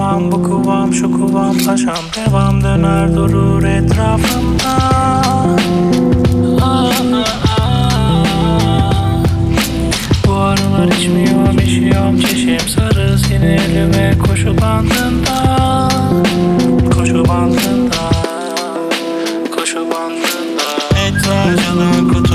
kıvam bu kıvam şu kıvam paşam Devam döner durur etrafımda. Bu aralar içmiyorum içiyorum çişim Sarı sinirli koşu bandında. Koşu bandında Koşu bandında. Eczacıdan kutu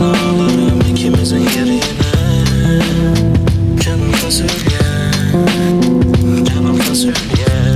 Ben alırım ikimizin yerine. Canım fasulye Canım fasulye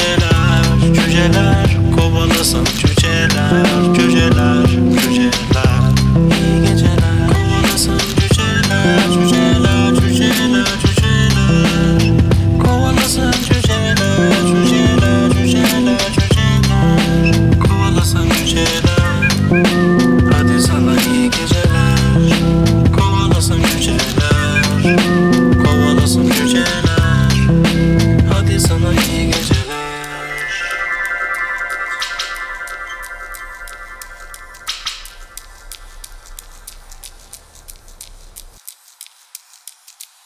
Cüceler, cüceler.